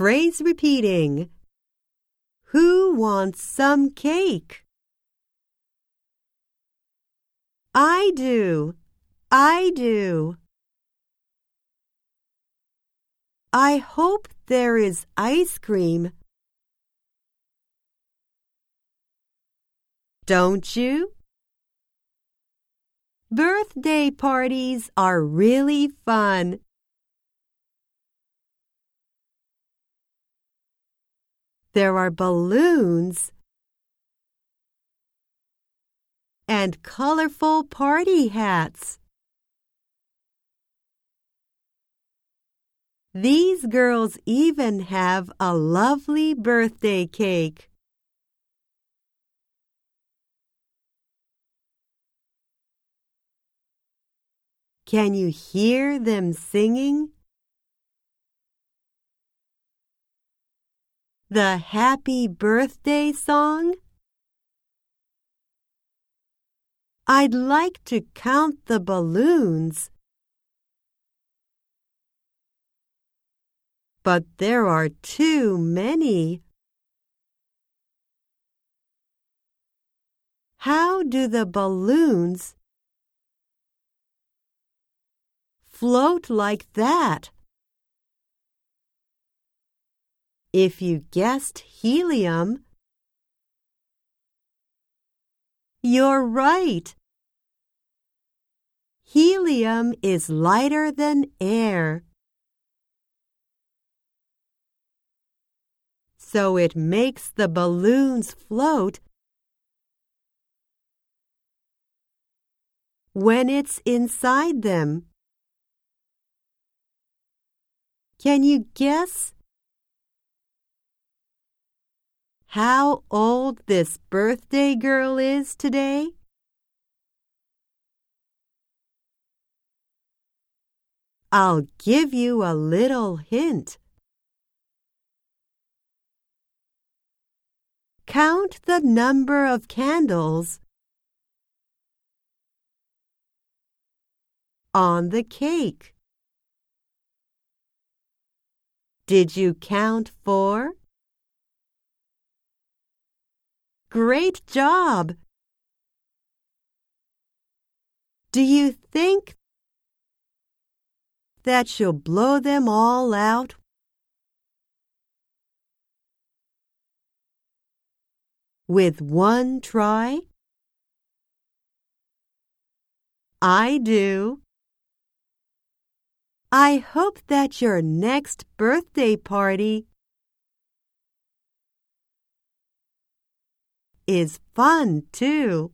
Phrase repeating. Who wants some cake? I do. I do. I hope there is ice cream. Don't you? Birthday parties are really fun. There are balloons and colorful party hats. These girls even have a lovely birthday cake. Can you hear them singing? The happy birthday song? I'd like to count the balloons. But there are too many. How do the balloons float like that? If you guessed helium, you're right. Helium is lighter than air. So it makes the balloons float when it's inside them. Can you guess how old this birthday girl is today? I'll give you a little hint. Count the number of candles on the cake. Did you count four? Great job! Do you think that she'll blow them all out? With one try? I do. I hope that your next birthday party is fun too.